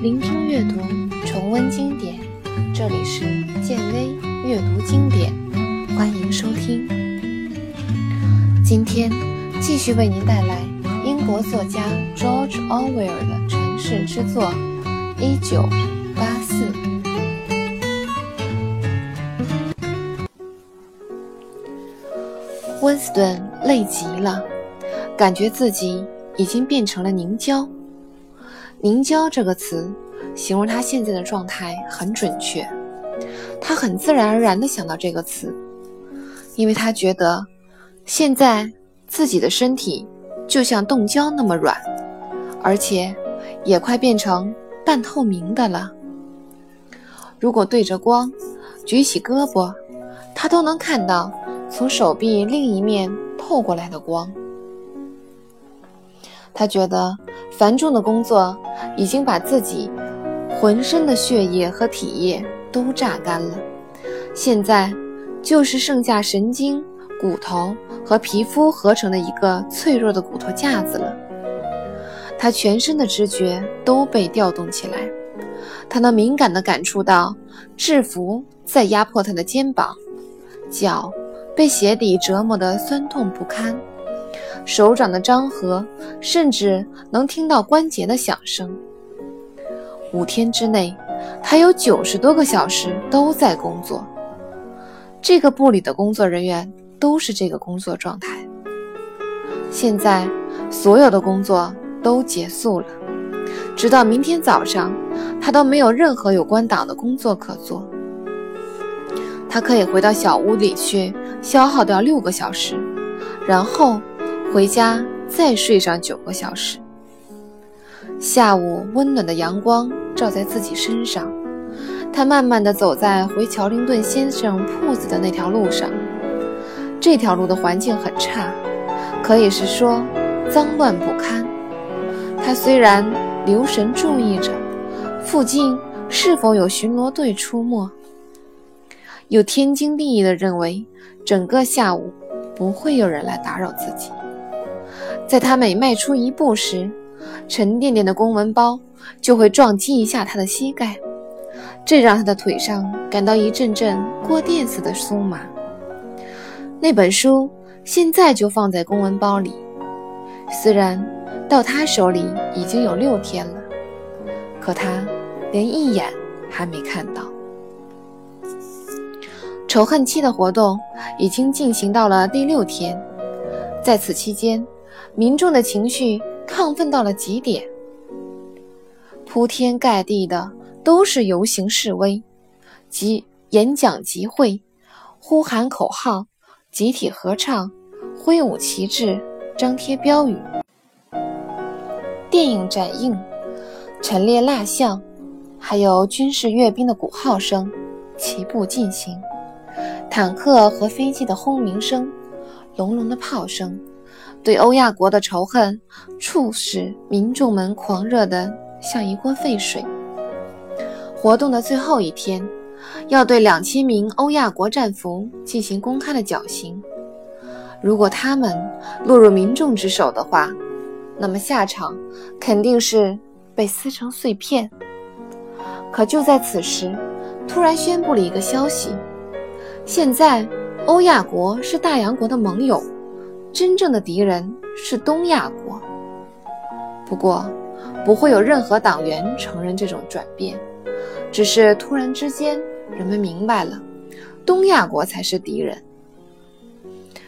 聆听阅读，重温经典。这里是建威阅读经典，欢迎收听。今天继续为您带来英国作家 George Orwell 的传世之作《一九八四》。温斯顿累极了，感觉自己已经变成了凝胶。凝胶这个词形容他现在的状态很准确，他很自然而然地想到这个词，因为他觉得现在自己的身体就像冻胶那么软，而且也快变成半透明的了。如果对着光举起胳膊，他都能看到从手臂另一面透过来的光。他觉得繁重的工作。已经把自己浑身的血液和体液都榨干了，现在就是剩下神经、骨头和皮肤合成的一个脆弱的骨头架子了。他全身的知觉都被调动起来，他能敏感地感触到制服在压迫他的肩膀，脚被鞋底折磨得酸痛不堪，手掌的张合，甚至能听到关节的响声。五天之内，他有九十多个小时都在工作。这个部里的工作人员都是这个工作状态。现在，所有的工作都结束了，直到明天早上，他都没有任何有关党的工作可做。他可以回到小屋里去消耗掉六个小时，然后回家再睡上九个小时。下午，温暖的阳光照在自己身上。他慢慢地走在回乔林顿先生铺子的那条路上。这条路的环境很差，可以是说脏乱不堪。他虽然留神注意着附近是否有巡逻队出没，又天经地义地认为整个下午不会有人来打扰自己。在他每迈出一步时，沉甸甸的公文包就会撞击一下他的膝盖，这让他的腿上感到一阵阵过电似的酥麻。那本书现在就放在公文包里，虽然到他手里已经有六天了，可他连一眼还没看到。仇恨期的活动已经进行到了第六天，在此期间，民众的情绪。亢奋到了极点，铺天盖地的都是游行示威、集演讲集会、呼喊口号、集体合唱、挥舞旗帜、张贴标语、电影展映、陈列蜡像，还有军事阅兵的鼓号声齐步进行，坦克和飞机的轰鸣声，隆隆的炮声。对欧亚国的仇恨，促使民众们狂热的像一锅沸水。活动的最后一天，要对两千名欧亚国战俘进行公开的绞刑。如果他们落入民众之手的话，那么下场肯定是被撕成碎片。可就在此时，突然宣布了一个消息：现在欧亚国是大洋国的盟友。真正的敌人是东亚国。不过，不会有任何党员承认这种转变。只是突然之间，人们明白了，东亚国才是敌人。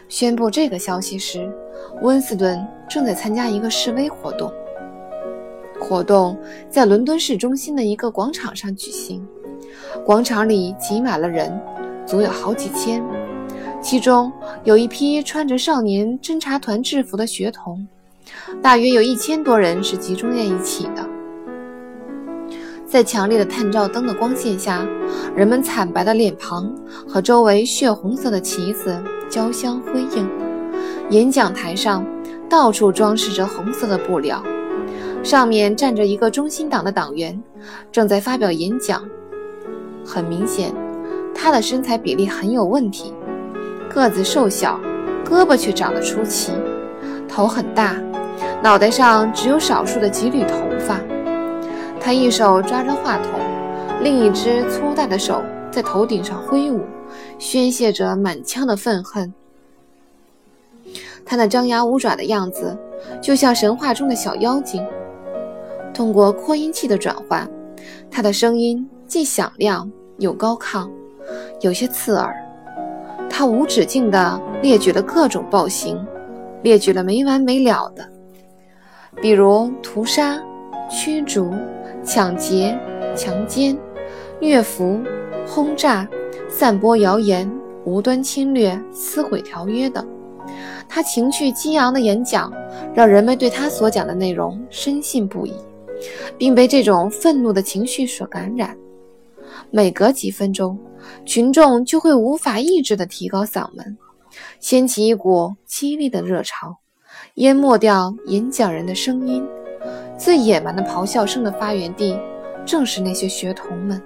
宣布这个消息时，温斯顿正在参加一个示威活动。活动在伦敦市中心的一个广场上举行，广场里挤满了人，足有好几千。其中有一批穿着少年侦察团制服的学童，大约有一千多人是集中在一起的。在强烈的探照灯的光线下，人们惨白的脸庞和周围血红色的旗子交相辉映。演讲台上到处装饰着红色的布料，上面站着一个中心党的党员，正在发表演讲。很明显，他的身材比例很有问题。个子瘦小，胳膊却长得出奇，头很大，脑袋上只有少数的几缕头发。他一手抓着话筒，另一只粗大的手在头顶上挥舞，宣泄着满腔的愤恨。他那张牙舞爪的样子，就像神话中的小妖精。通过扩音器的转换，他的声音既响亮又高亢，有些刺耳。他无止境地列举了各种暴行，列举了没完没了的，比如屠杀、驱逐、抢劫、强奸、虐俘、轰炸、散播谣言、无端侵略、撕毁条约等。他情绪激昂的演讲，让人们对他所讲的内容深信不疑，并被这种愤怒的情绪所感染。每隔几分钟，群众就会无法抑制地提高嗓门，掀起一股激烈的热潮，淹没掉演讲人的声音。最野蛮的咆哮声的发源地，正是那些学童们。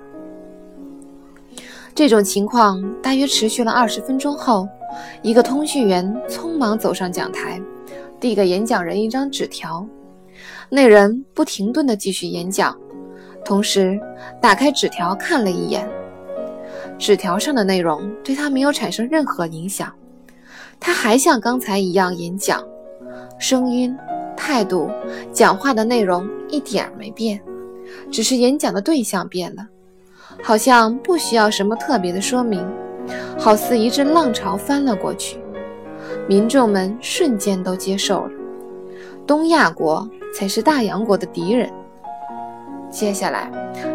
这种情况大约持续了二十分钟后。一个通讯员匆忙走上讲台，递给演讲人一张纸条。那人不停顿地继续演讲，同时打开纸条看了一眼。纸条上的内容对他没有产生任何影响，他还像刚才一样演讲，声音、态度、讲话的内容一点没变，只是演讲的对象变了，好像不需要什么特别的说明。好似一阵浪潮翻了过去，民众们瞬间都接受了，东亚国才是大洋国的敌人。接下来，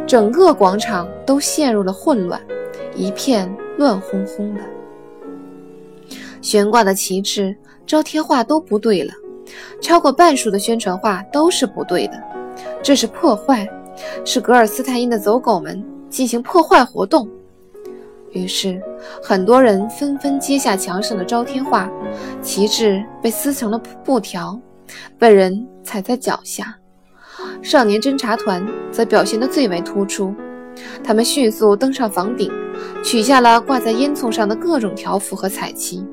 整个广场都陷入了混乱，一片乱哄哄的。悬挂的旗帜、招贴画都不对了，超过半数的宣传画都是不对的，这是破坏，是格尔斯泰因的走狗们进行破坏活动。于是，很多人纷纷揭下墙上的招贴画，旗帜被撕成了布条，被人踩在脚下。少年侦察团则表现得最为突出，他们迅速登上房顶，取下了挂在烟囱上的各种条幅和彩旗。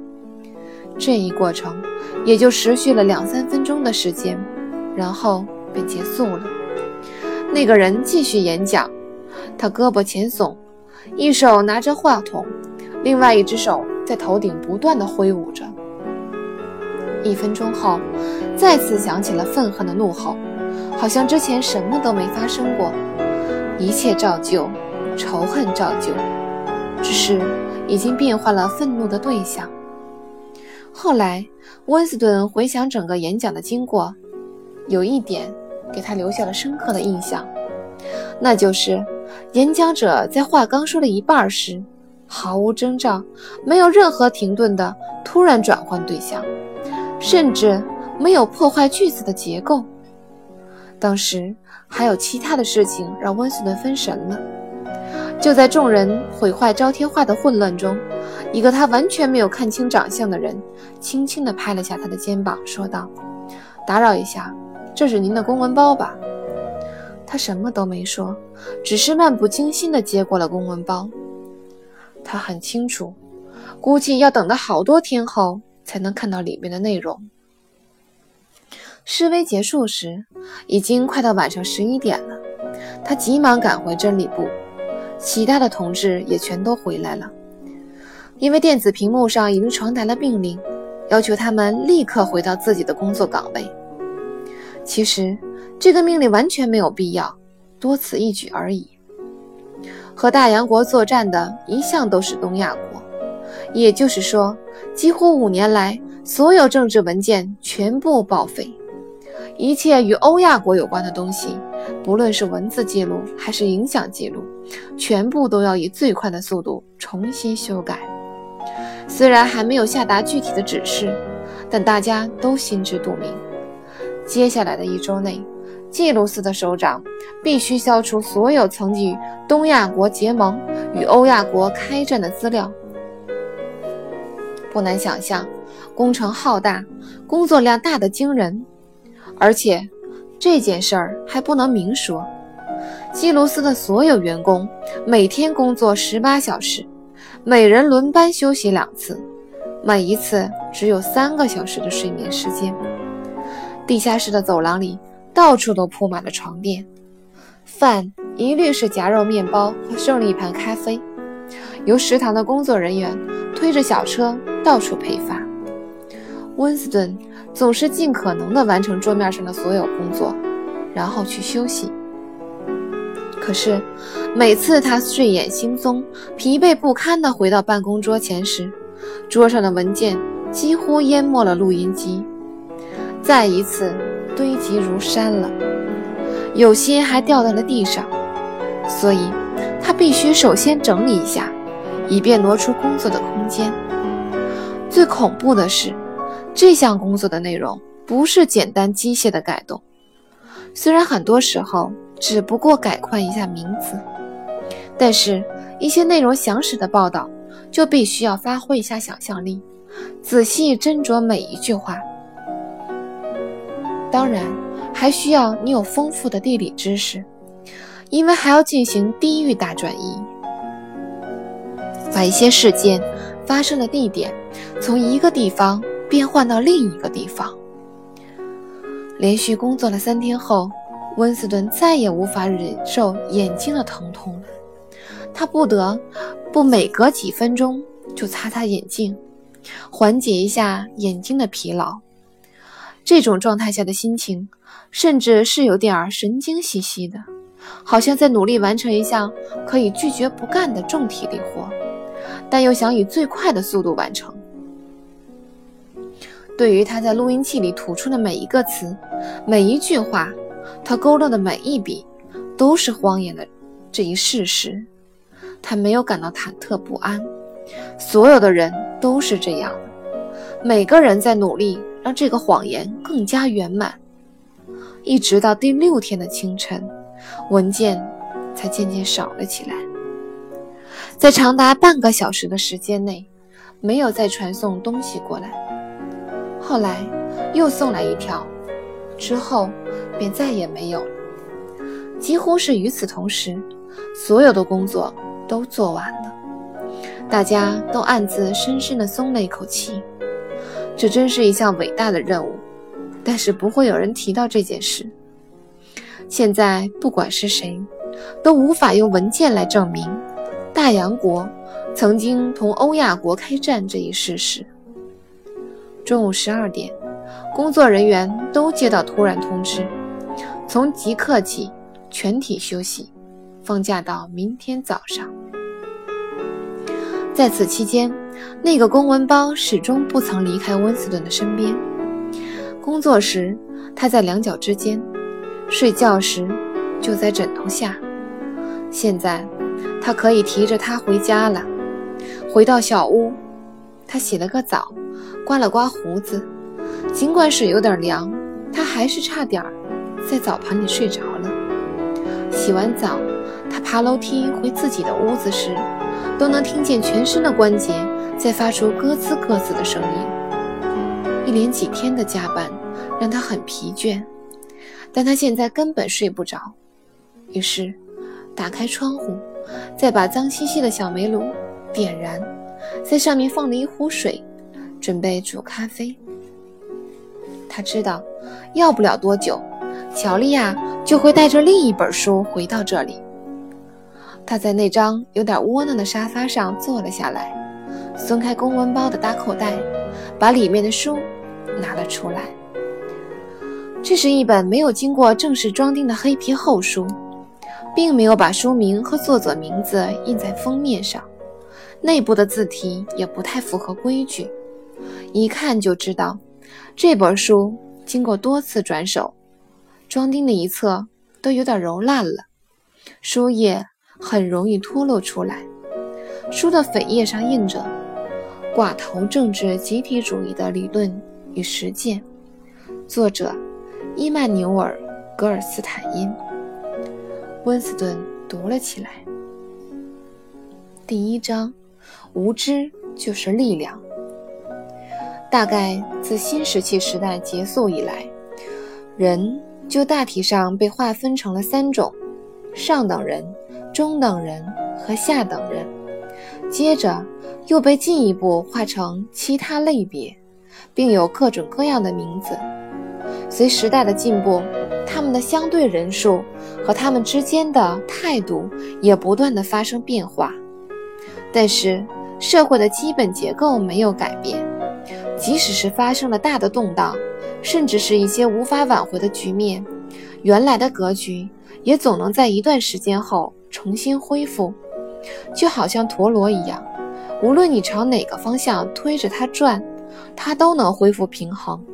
这一过程也就持续了两三分钟的时间，然后便结束了。那个人继续演讲，他胳膊前耸。一手拿着话筒，另外一只手在头顶不断地挥舞着。一分钟后，再次响起了愤恨的怒吼，好像之前什么都没发生过，一切照旧，仇恨照旧，只是已经变换了愤怒的对象。后来，温斯顿回想整个演讲的经过，有一点给他留下了深刻的印象，那就是。演讲者在话刚说了一半时，毫无征兆、没有任何停顿的突然转换对象，甚至没有破坏句子的结构。当时还有其他的事情让温斯顿分神了。就在众人毁坏招贴画的混乱中，一个他完全没有看清长相的人，轻轻地拍了下他的肩膀，说道：“打扰一下，这是您的公文包吧？”他什么都没说，只是漫不经心地接过了公文包。他很清楚，估计要等到好多天后才能看到里面的内容。示威结束时，已经快到晚上十一点了。他急忙赶回真理部，其他的同志也全都回来了，因为电子屏幕上已经传达了命令，要求他们立刻回到自己的工作岗位。其实。这个命令完全没有必要，多此一举而已。和大洋国作战的一向都是东亚国，也就是说，几乎五年来，所有政治文件全部报废，一切与欧亚国有关的东西，不论是文字记录还是影响记录，全部都要以最快的速度重新修改。虽然还没有下达具体的指示，但大家都心知肚明，接下来的一周内。记录司的首长必须消除所有曾与东亚国结盟、与欧亚国开战的资料。不难想象，工程浩大，工作量大得惊人。而且，这件事儿还不能明说。基卢斯的所有员工每天工作十八小时，每人轮班休息两次，每一次只有三个小时的睡眠时间。地下室的走廊里。到处都铺满了床垫，饭一律是夹肉面包和剩了一盘咖啡，由食堂的工作人员推着小车到处配发。温斯顿总是尽可能地完成桌面上的所有工作，然后去休息。可是，每次他睡眼惺忪、疲惫不堪地回到办公桌前时，桌上的文件几乎淹没了录音机，再一次堆积如山了。有些还掉在了地上，所以他必须首先整理一下，以便挪出工作的空间。最恐怖的是，这项工作的内容不是简单机械的改动，虽然很多时候只不过改换一下名字，但是一些内容详实的报道就必须要发挥一下想象力，仔细斟酌每一句话。当然。还需要你有丰富的地理知识，因为还要进行地域大转移，把一些事件发生的地点从一个地方变换到另一个地方。连续工作了三天后，温斯顿再也无法忍受眼睛的疼痛了，他不得不每隔几分钟就擦擦眼镜，缓解一下眼睛的疲劳。这种状态下的心情。甚至是有点神经兮兮的，好像在努力完成一项可以拒绝不干的重体力活，但又想以最快的速度完成。对于他在录音器里吐出的每一个词、每一句话，他勾勒的每一笔，都是谎言的这一事实，他没有感到忐忑不安。所有的人都是这样，每个人在努力让这个谎言更加圆满。一直到第六天的清晨，文件才渐渐少了起来。在长达半个小时的时间内，没有再传送东西过来。后来又送来一条，之后便再也没有了。几乎是与此同时，所有的工作都做完了，大家都暗自深深地松了一口气。这真是一项伟大的任务。但是不会有人提到这件事。现在不管是谁，都无法用文件来证明大洋国曾经同欧亚国开战这一事实。中午十二点，工作人员都接到突然通知，从即刻起全体休息，放假到明天早上。在此期间，那个公文包始终不曾离开温斯顿的身边。工作时，他在两脚之间；睡觉时，就在枕头下。现在，他可以提着它回家了。回到小屋，他洗了个澡，刮了刮胡子。尽管水有点凉，他还是差点在澡盆里睡着了。洗完澡，他爬楼梯回自己的屋子时，都能听见全身的关节在发出咯吱咯吱的声音。一连几天的加班让他很疲倦，但他现在根本睡不着。于是，打开窗户，再把脏兮兮的小煤炉点燃，在上面放了一壶水，准备煮咖啡。他知道，要不了多久，乔丽亚就会带着另一本书回到这里。他在那张有点窝囊的沙发上坐了下来，松开公文包的大口袋，把里面的书。拿了出来，这是一本没有经过正式装订的黑皮厚书，并没有把书名和作者名字印在封面上，内部的字体也不太符合规矩，一看就知道这本书经过多次转手，装订的一侧都有点揉烂了，书页很容易脱落出来。书的扉页上印着“寡头政治集体主义的理论”。与实践，作者伊曼纽尔·格尔斯坦因。温斯顿读了起来。第一章：无知就是力量。大概自新石器时代结束以来，人就大体上被划分成了三种：上等人、中等人和下等人。接着又被进一步划成其他类别。并有各种各样的名字。随时代的进步，他们的相对人数和他们之间的态度也不断的发生变化，但是社会的基本结构没有改变。即使是发生了大的动荡，甚至是一些无法挽回的局面，原来的格局也总能在一段时间后重新恢复，就好像陀螺一样，无论你朝哪个方向推着它转，它都能恢复平衡。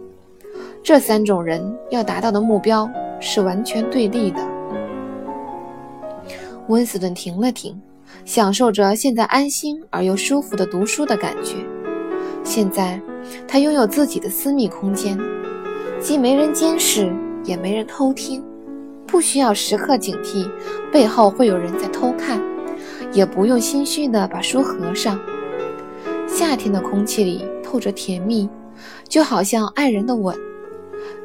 这三种人要达到的目标是完全对立的。温斯顿停了停，享受着现在安心而又舒服的读书的感觉。现在。他拥有自己的私密空间，既没人监视，也没人偷听，不需要时刻警惕背后会有人在偷看，也不用心虚的把书合上。夏天的空气里透着甜蜜，就好像爱人的吻。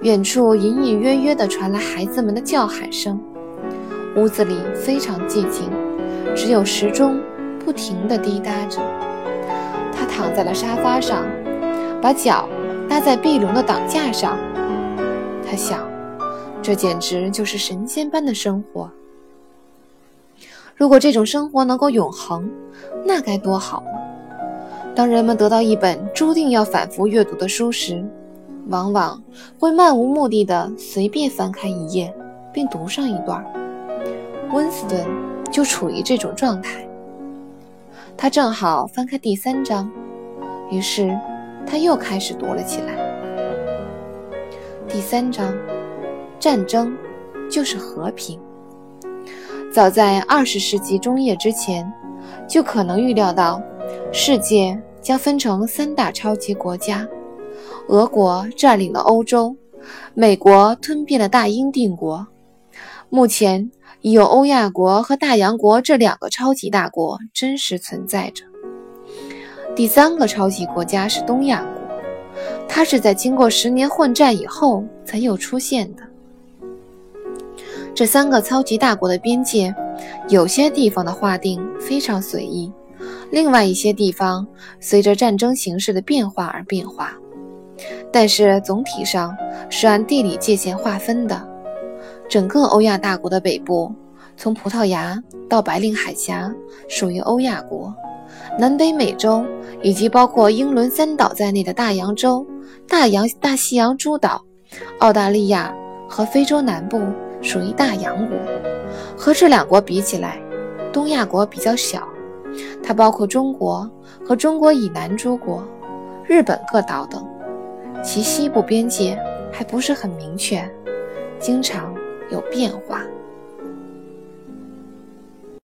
远处隐隐约约地传来孩子们的叫喊声，屋子里非常寂静，只有时钟不停地滴答着。躺在了沙发上。把脚搭在壁炉的挡架上，他想，这简直就是神仙般的生活。如果这种生活能够永恒，那该多好！当人们得到一本注定要反复阅读的书时，往往会漫无目的的随便翻开一页，并读上一段。温斯顿就处于这种状态。他正好翻开第三章，于是。他又开始读了起来。第三章，战争就是和平。早在二十世纪中叶之前，就可能预料到，世界将分成三大超级国家：俄国占领了欧洲，美国吞并了大英帝国。目前已有欧亚国和大洋国这两个超级大国真实存在着。第三个超级国家是东亚国，它是在经过十年混战以后才又出现的。这三个超级大国的边界，有些地方的划定非常随意，另外一些地方随着战争形势的变化而变化，但是总体上是按地理界限划分的。整个欧亚大国的北部，从葡萄牙到白令海峡，属于欧亚国。南北美洲以及包括英伦三岛在内的大洋洲、大洋大西洋诸岛、澳大利亚和非洲南部属于大洋国。和这两国比起来，东亚国比较小，它包括中国和中国以南诸国、日本各岛等。其西部边界还不是很明确，经常有变化。